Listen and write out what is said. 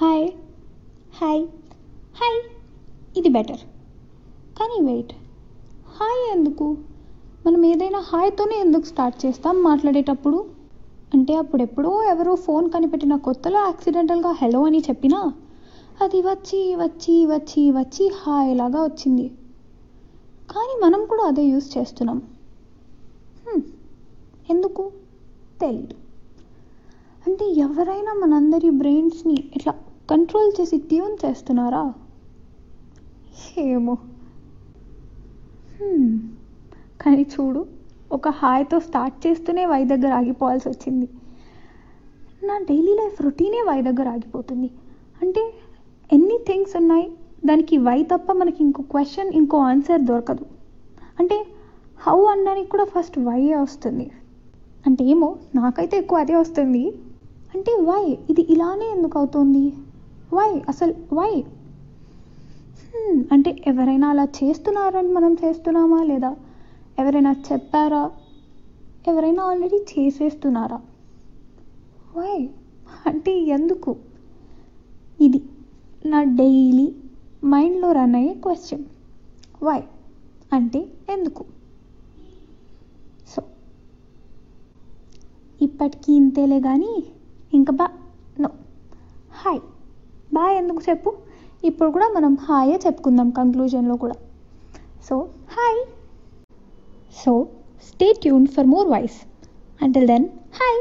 Hi hi hi ఇది better కానీ wait hi ఎందుకు? మనం ఏదైనా హాయ్తోనే ఎందుకు స్టార్ట్ చేస్తాం మాట్లాడేటప్పుడు? అంటే అప్పుడెప్పుడో ఎవరో ఫోన్ కనిపెట్టిన కొత్తలో యాక్సిడెంటల్గా హలో అని చెప్పినా అది వచ్చి వచ్చి వచ్చి వచ్చి హాయ్ లాగా వచ్చింది. కానీ మనం కూడా అదే యూస్ చేస్తున్నాం. Hmm. ఎందుకు? తెలీదు. అంటే ఎవరైనా మనందరి బ్రెయిన్స్ని ఇట్లా కంట్రోల్ చేసి ట్యూన్ చేస్తున్నారా? ఏమో. కానీ చూడు ఒక హాయ్తో స్టార్ట్ చేస్తూనే వై దగ్గర ఆగిపోవాల్సి వచ్చింది. నా డైలీ లైఫ్ రొటీనే వై దగ్గర ఆగిపోతుంది. అంటే ఎన్ని థింగ్స్ ఉన్నాయి దానికి వై తప్ప మనకి ఇంకో క్వశ్చన్ ఇంకో ఆన్సర్ దొరకదు. అంటే హౌ అనడానికి కూడా ఫస్ట్ వై వస్తుంది? అంటే ఏమో నాకైతే ఎక్కువ అదే వస్తుంది. అంటే వై ఇది ఇలానే ఎందుకు అవుతుంది? వై అసలు వై hmm, అంటే ఎవరైనా అలా చేస్తున్నారని మనం చేస్తున్నామా లేదా? ఎవరైనా చెప్పారా? ఎవరైనా ఆల్రెడీ చేసేస్తున్నారా? వై అంటే ఎందుకు? ఇది నా డైలీ మైండ్లో రన్ అయ్యే క్వశ్చన్ వై అంటే ఎందుకు? సో ఇప్పటికీ ఇంతేలే కానీ ఇంకా బా నో హాయ్ బాయ్ ఎందుకు చెప్పు? ఇప్పుడు కూడా మనం హాయే చెప్పుకుందాం కంక్లూజన్లో కూడా. So hi so stay tune for more voice until then hi